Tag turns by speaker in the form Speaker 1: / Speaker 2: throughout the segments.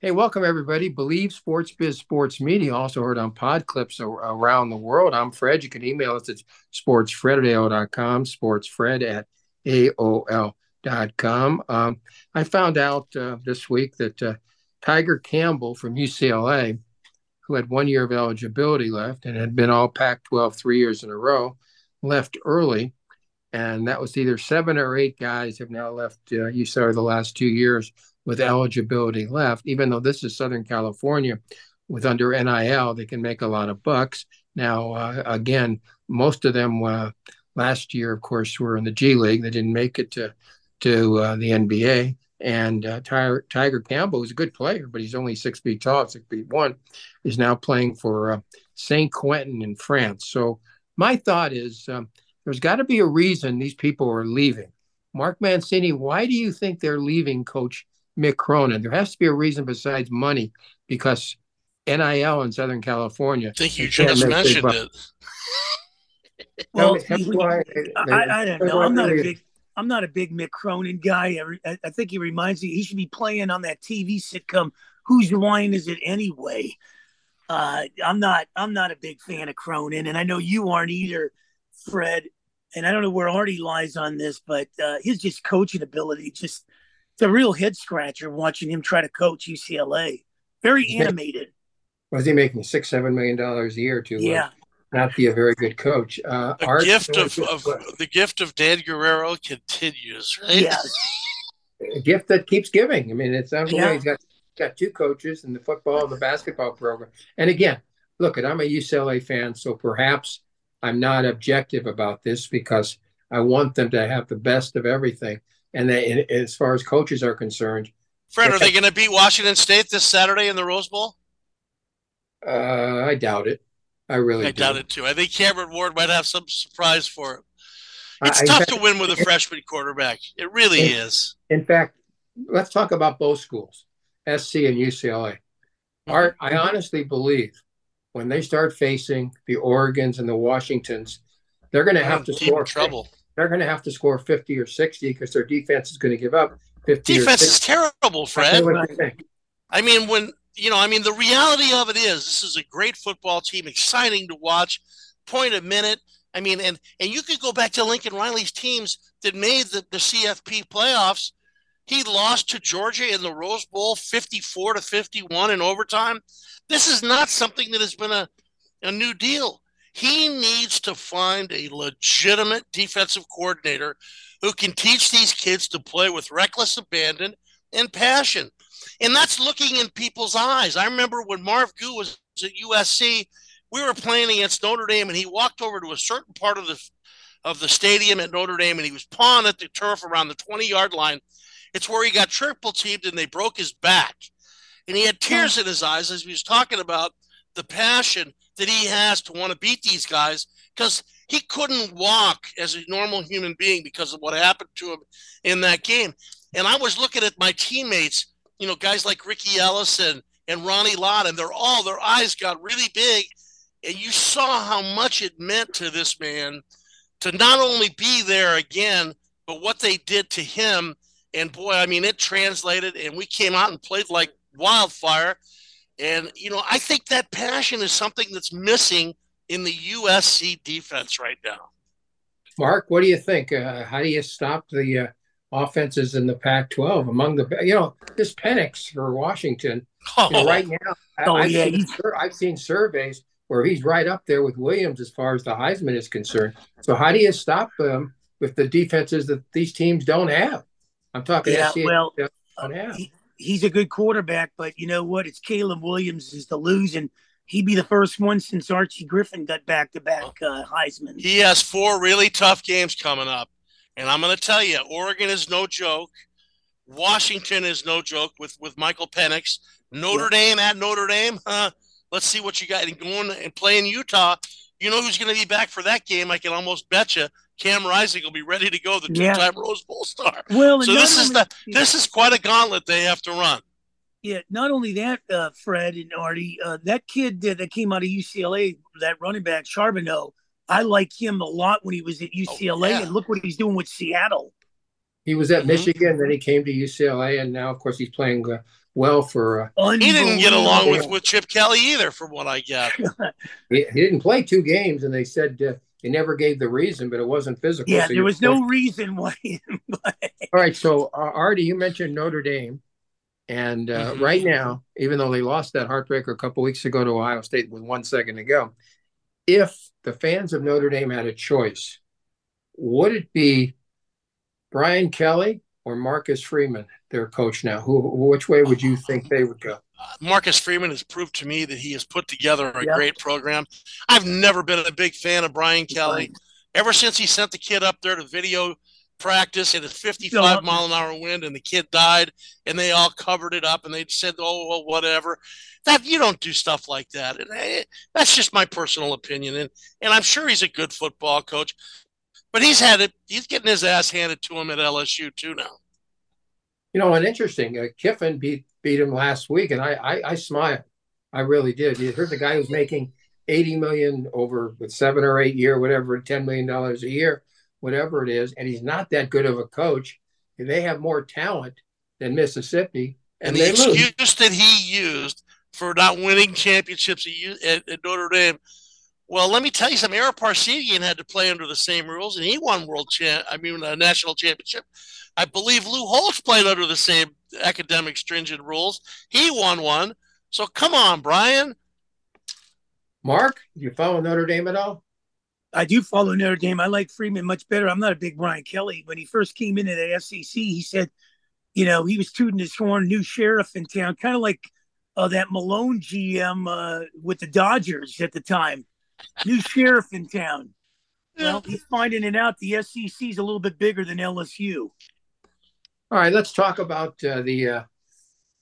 Speaker 1: Hey, welcome everybody. Believe Sports Biz Sports Media, also heard on pod clips around the world. I'm Fred. You can email us at sportsfred at AOL.com, sportsfred at AOL.com. Um, I found out uh, this week that uh, Tiger Campbell from UCLA, who had one year of eligibility left and had been all Pac 12 three years in a row, left early. And that was either seven or eight guys have now left uh, UCLA the last two years with eligibility left, even though this is Southern California with under NIL, they can make a lot of bucks. Now, uh, again, most of them uh, last year, of course, were in the G League. They didn't make it to to uh, the NBA. And uh, Tiger, Tiger Campbell is a good player, but he's only six feet tall, six feet one, is now playing for uh, Saint Quentin in France. So my thought is um, there's got to be a reason these people are leaving. Mark Mancini, why do you think they're leaving Coach Mick Cronin. There has to be a reason besides money because NIL in Southern California.
Speaker 2: I think you just mentioned it.
Speaker 3: well, why, I, I, don't know. I'm not a big. I'm not a big Mick Cronin guy. I, I think he reminds me he should be playing on that TV sitcom. Whose line is it anyway? Uh, I'm not. I'm not a big fan of Cronin, and I know you aren't either, Fred. And I don't know where Artie lies on this, but uh, his just coaching ability just it's a real head scratcher watching him try to coach UCLA. Very animated.
Speaker 1: Was he making six, seven million dollars a year to uh,
Speaker 3: yeah. Uh,
Speaker 1: not be a very good coach?
Speaker 2: Uh, the Art, gift of, of the gift of Dan Guerrero continues, right?
Speaker 3: Yes.
Speaker 1: a gift that keeps giving. I mean, it's not yeah. he's got got two coaches in the football and the basketball program. And again, look, I'm a UCLA fan, so perhaps I'm not objective about this because I want them to have the best of everything. And they, as far as coaches are concerned,
Speaker 2: Fred, are they going to beat Washington State this Saturday in the Rose Bowl?
Speaker 1: Uh, I doubt it. I really
Speaker 2: I do. doubt it too. I think Cameron Ward might have some surprise for him. It's uh, tough to win with a freshman quarterback. It really
Speaker 1: in,
Speaker 2: is.
Speaker 1: In fact, let's talk about both schools, SC and UCLA. Mm-hmm. Art, I honestly believe when they start facing the Oregons and the Washingtons, they're going to have to score
Speaker 2: trouble
Speaker 1: they're going to have to score 50 or 60 because their defense is going to give up 50
Speaker 2: defense is terrible fred. i mean when you know i mean the reality of it is this is a great football team exciting to watch point a minute. I mean and and you could go back to lincoln riley's teams that made the, the cfp playoffs. He lost to georgia in the rose bowl 54 to 51 in overtime. This is not something that has been a, a new deal he needs to find a legitimate defensive coordinator who can teach these kids to play with reckless abandon and passion. And that's looking in people's eyes. I remember when Marv Goux was at USC, we were playing against Notre Dame, and he walked over to a certain part of the of the stadium at Notre Dame, and he was pawing at the turf around the 20 yard line. It's where he got triple teamed and they broke his back. And he had tears in his eyes as he was talking about the passion that he has to want to beat these guys because he couldn't walk as a normal human being because of what happened to him in that game. And I was looking at my teammates, you know, guys like Riki Ellison and Ronnie Lott, and they're all their eyes got really big. And you saw how much it meant to this man to not only be there again, but what they did to him. And boy, I mean, it translated, and we came out and played like wildfire. And, you know, I think that passion is something that's missing in the USC defense right now.
Speaker 1: Mark, what do you think? Uh, how do you stop the uh, offenses in the Pac 12 among the, you know, this Penix for Washington? Oh. You know, right now, oh, I've, yeah. seen, I've seen surveys where he's right up there with Williams as far as the Heisman is concerned. So, how do you stop them with the defenses that these teams don't have? I'm talking
Speaker 3: yeah, well, don't have he's a good quarterback, but you know what? It's Caleb Williams is to lose, and he'd be the first one since Archie Griffin got back to back uh, Heisman.
Speaker 2: He has four really tough games coming up, and I'm going to tell you, Oregon is no joke. Washington is no joke with with Michael Penix. Notre yeah. Dame at Notre Dame. Huh? Let's see what you got. And going and playing Utah, you know who's going to be back for that game? I can almost bet you Cam Rising will be ready to go, the two-time yeah. Rose Bowl star. Well, so this is the this is quite a gauntlet they have to run.
Speaker 3: Yeah, not only that, uh, Fred and Artie, uh, that kid that, that came out of UCLA, that running back Charbonnet, I like him a lot when he was at UCLA, oh, yeah. and look what he's doing with Seattle.
Speaker 1: He was at mm-hmm. Michigan, then he came to UCLA, and now, of course, he's playing uh, well for.
Speaker 2: Uh, he didn't get along with, with Chip Kelly either, from what I get.
Speaker 1: he, he, didn't play two games, and they said uh, he never gave the reason, but it wasn't physical.
Speaker 3: Yeah, so there was no reason why.
Speaker 1: All right, so uh, Artie, you mentioned Notre Dame, and uh, mm-hmm. right now, even though they lost that heartbreaker a couple weeks ago to Ohio State with one second to go, if the fans of Notre Dame had a choice, would it be Brian Kelly or Marcus Freeman, their coach now? Who, which way would you think they would go?
Speaker 2: Marcus Freeman has proved to me that he has put together a yep. great program. I've never been a big fan of Brian Kelly. Ever since he sent the kid up there to video practice in a 55 mile an hour wind and the kid died and they all covered it up and they said, oh, well, whatever. That you don't do stuff like that. And I, that's just my personal opinion. And, and I'm sure he's a good football coach, but he's had it. He's getting his ass handed to him at LSU too now.
Speaker 1: You know, and interesting, uh, Kiffin beat beat him last week, and I I, I smiled. I really did. You heard the guy who's making 80 million over with seven or eight year, whatever, 10 million dollars a year, whatever it is, and he's not that good of a coach. And they have more talent than Mississippi,
Speaker 2: and, and the excuse lose. that he used for not winning championships at, at Notre Dame well, let me tell you something. Ara Parseghian had to play under the same rules, and he won world champ. I mean, a national championship. I believe Lou Holtz played under the same academic stringent rules. He won one. So come on, Brian.
Speaker 1: Mark, you follow Notre Dame at all?
Speaker 3: I do follow Notre Dame. I like Freeman much better. I'm not a big Brian Kelly. When he first came into the SEC, he said, you know, he was tooting his horn, new sheriff in town, kind of like uh, that Malone GM uh, with the Dodgers at the time new sheriff in town. Well, he's finding it out. The SEC is a little bit bigger than LSU.
Speaker 1: All right, let's talk about uh, the uh,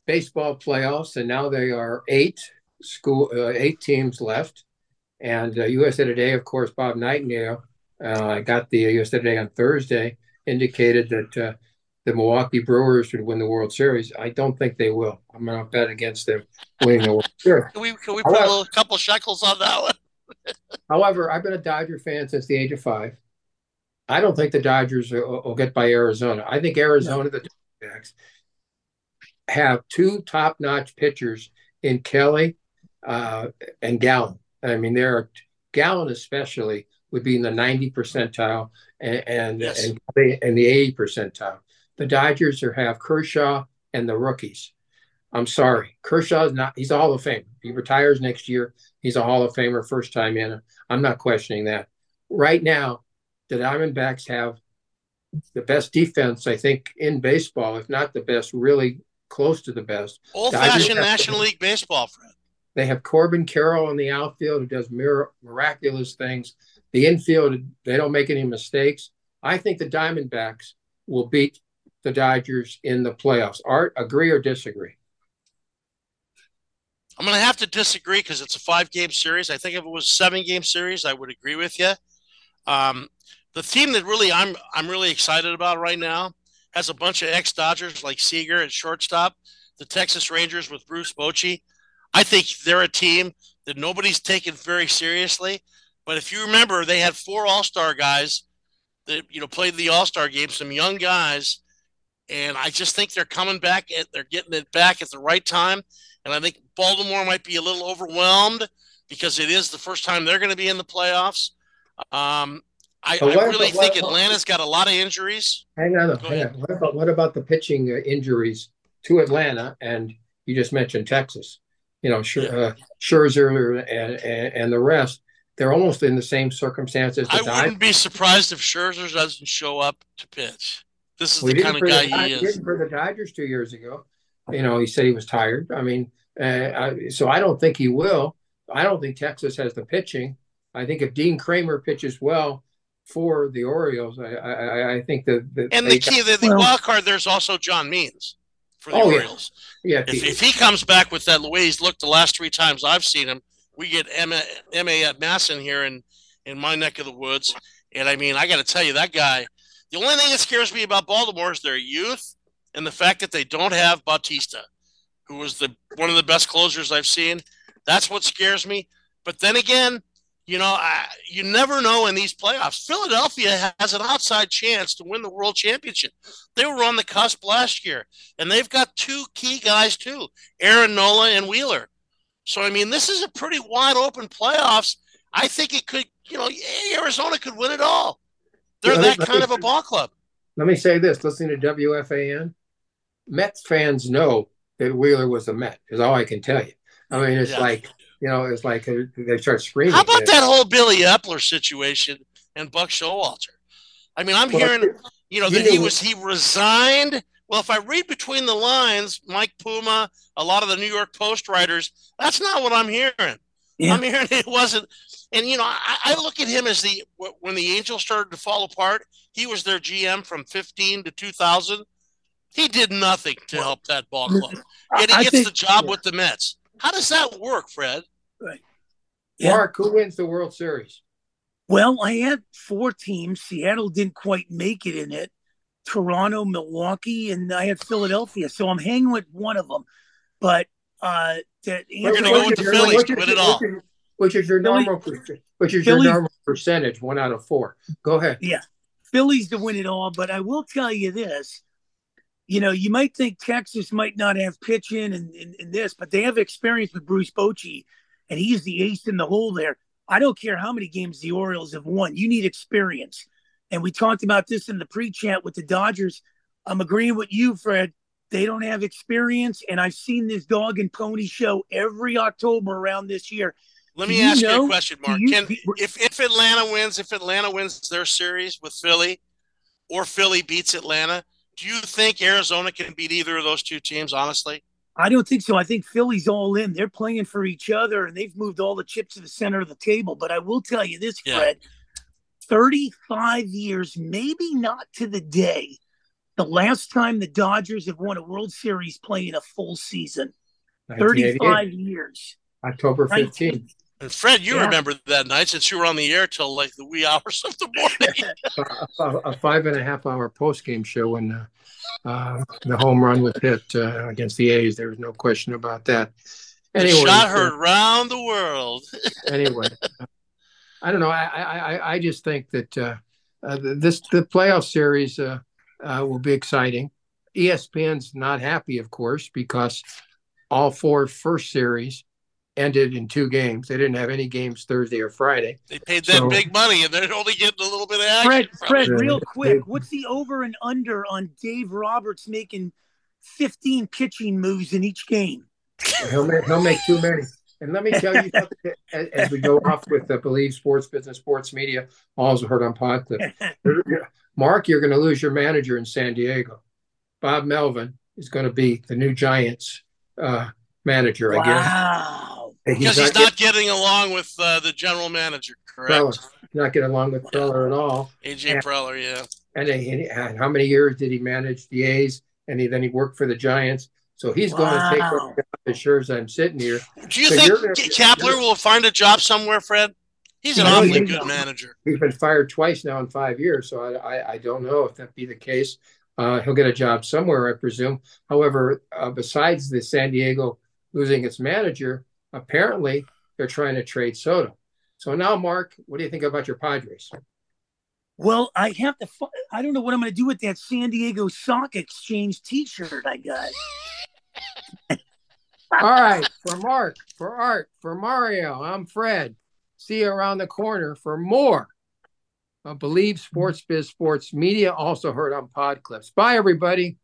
Speaker 1: baseball playoffs, and now they are eight school, uh, eight teams left. And USA uh, Today, of course, Bob Nightingale, uh, I got the USA Today on Thursday, indicated that uh, the Milwaukee Brewers would win the World Series. I don't think they will. I'm going to bet against them winning the World Series.
Speaker 2: Can we, can we put a couple shekels on that one?
Speaker 1: However, I've been a Dodger fan since the age of five. I don't think the Dodgers will, will get by Arizona. I think Arizona, the Diamondbacks, have two top-notch pitchers in Kelly uh, and Gallen. I mean, there are Gallen especially would be in the 90 percentile and and, yes. and, and the 80 percentile. The Dodgers are have Kershaw and the rookies. I'm sorry, Kershaw is not. He's a Hall of Fame. He retires next year. He's a Hall of Famer, first time in. I'm not questioning that. Right now, the Diamondbacks have the best defense, I think, in baseball, if not the best, really close to the best.
Speaker 2: Old-fashioned National League baseball, Fred.
Speaker 1: They have Corbin Carroll in the outfield who does mir- miraculous things. The infield, they don't make any mistakes. I think the Diamondbacks will beat the Dodgers in the playoffs. Art, agree or disagree?
Speaker 2: I'm going to have to disagree because it's a five game series. I think if it was seven game series, I would agree with you. Um, the team that really I'm I'm really excited about right now has a bunch of ex Dodgers like Seager at shortstop, the Texas Rangers with Bruce Bochy. I think they're a team that nobody's taken very seriously. But if you remember, they had four All Star guys that you know played the All Star game, some young guys, and I just think they're coming back. At, they're getting it back at the right time. And I think Baltimore might be a little overwhelmed because it is the first time they're going to be in the playoffs. Um, I, I really about, think Atlanta's got a lot of injuries.
Speaker 1: Hang on, hang on. What about what about the pitching uh, injuries to Atlanta? And you just mentioned Texas. You know, Scher, uh, Scherzer and, and, and the rest. They're almost in the same circumstances.
Speaker 2: I wouldn't be surprised if Scherzer doesn't show up to pitch. This is we the kind of guy the, he is.
Speaker 1: For the Dodgers two years ago, you know, he said he was tired. I mean, uh, I, so I don't think he will. I don't think Texas has the pitching. I think if Dean Kremer pitches well for the Orioles, I I, I think that,
Speaker 2: and the key, got, the, the well, wild card, there's also John Means for the oh, Orioles. Yeah, yeah if, if, he comes back with that the way he's looked the last three times I've seen him, we get Emma Ma at MASN here in in my neck of the woods, and I mean I got to tell you that guy. The only thing that scares me about Baltimore is their youth and the fact that they don't have Bautista, who was the one of the best closers I've seen. That's what scares me. But then again, you know, I, you never know in these playoffs. Philadelphia has an outside chance to win the world championship. They were on the cusp last year, and they've got two key guys too, Aaron Nola and Wheeler. So I mean, this is a pretty wide open playoffs. I think it could, you know, Arizona could win it all. They're that kind of a ball club.
Speaker 1: Let me say this: listening to WFAN, Mets fans know that Wheeler was a Met. Is all I can tell you. I mean, it's yeah. like you know, it's like uh, they start screaming.
Speaker 2: How about that whole Billy Eppler situation and Buck Showalter? I mean, I'm well, hearing, you know, that he was he resigned. Well, if I read between the lines, Mike Puma, a lot of the New York Post writers, that's not what I'm hearing. Yeah. I'm hearing it wasn't. And you know, I, I, look at him as the when the Angels started to fall apart, he was their GM from 15 to 2000. He did nothing to help that ball club. Yet he gets think, the job yeah. with the Mets. How does that work, Fred?
Speaker 3: Right.
Speaker 1: Yeah. Mark, who wins the World Series?
Speaker 3: Well, I had four teams. Seattle didn't quite make it in it. Toronto, Milwaukee, and I had Philadelphia. So I'm hanging with one of them. But uh,
Speaker 2: that we're going to go with the Phillies to win it all.
Speaker 1: Which is your normal, which is your normal percentage, one out of four. Go ahead.
Speaker 3: Yeah, Phillies to win it all. But I will tell you this: you know, you might think Texas might not have pitching and, and, and this, but they have experience with Bruce Bochy and he's the ace in the hole there. I don't care how many games the Orioles have won. You need experience. And we talked about this in the pre-chat with the Dodgers. I'm agreeing with you, Fred. They don't have experience, and I've seen this dog and pony show every October around this year.
Speaker 2: Let me ask you, know, you a question, Mark. You, Can if if Atlanta wins, if Atlanta wins their series with Philly, or Philly beats Atlanta, do you think Arizona can beat either of those two teams? Honestly,
Speaker 3: I don't think so. I think Philly's all in. They're playing for each other and they've moved all the chips to the center of the table. But I will tell you this, Fred yeah. 35 years, maybe not to the day, the last time the Dodgers have won a World Series playing a full season. 35 years.
Speaker 1: October 15th.
Speaker 2: And Fred, you yeah. remember that night since you were on the air till like the wee hours of the
Speaker 1: morning. a, a, five and a half hour post game show when uh, uh, the home run was hit uh, against the A's. There was no question about that.
Speaker 2: Anyway, the shot heard around the world.
Speaker 1: anyway, I don't know. I I, I just think that uh, uh, this the playoff series uh, will be exciting. ESPN's not happy, of course, because all four first series ended in two games. They didn't have any games Thursday or Friday.
Speaker 2: They paid them so, big money, and they're only getting a little bit of action.
Speaker 3: Fred, Fred, real quick, what's the over and under on Dave Roberts making 15 pitching moves in each game?
Speaker 1: He'll make, he'll make too many. And let me tell you, as, as, we go off with the Believe Sports Business Sports Media, also heard on Podclip. Mark, you're going to lose your manager in San Diego. Bob Melvin is going to be the new Giants uh, manager, wow. I guess.
Speaker 2: Because he's, he's not, get, getting along with uh, the general manager, correct? Preller.
Speaker 1: Not getting along with Preller at all.
Speaker 2: AJ and, Preller, yeah.
Speaker 1: And, and, and, how many years did he manage the A's? And he, then he worked for the Giants. So he's wow. going to take over as sure as I'm sitting here.
Speaker 2: Do you so think gonna, Kapler will find a job somewhere, Fred? He's an awfully good know. manager.
Speaker 1: He's been fired twice now in five years, so I, I, I don't know if that be the case. Uh, he'll get a job somewhere, I presume. However, uh, besides the San Diego losing its manager, apparently they're trying to trade Soto. So now, Mark, what do you think about your Padres?
Speaker 3: Well, I have to. I don't know what I'm going to do with that San Diego Sock Exchange T-shirt I got.
Speaker 1: All right, for Mark, for Art, for Mario, I'm Fred. See you around the corner for more. I Believe Sports Biz Sports Media, also heard on Pod Clips. Bye, everybody.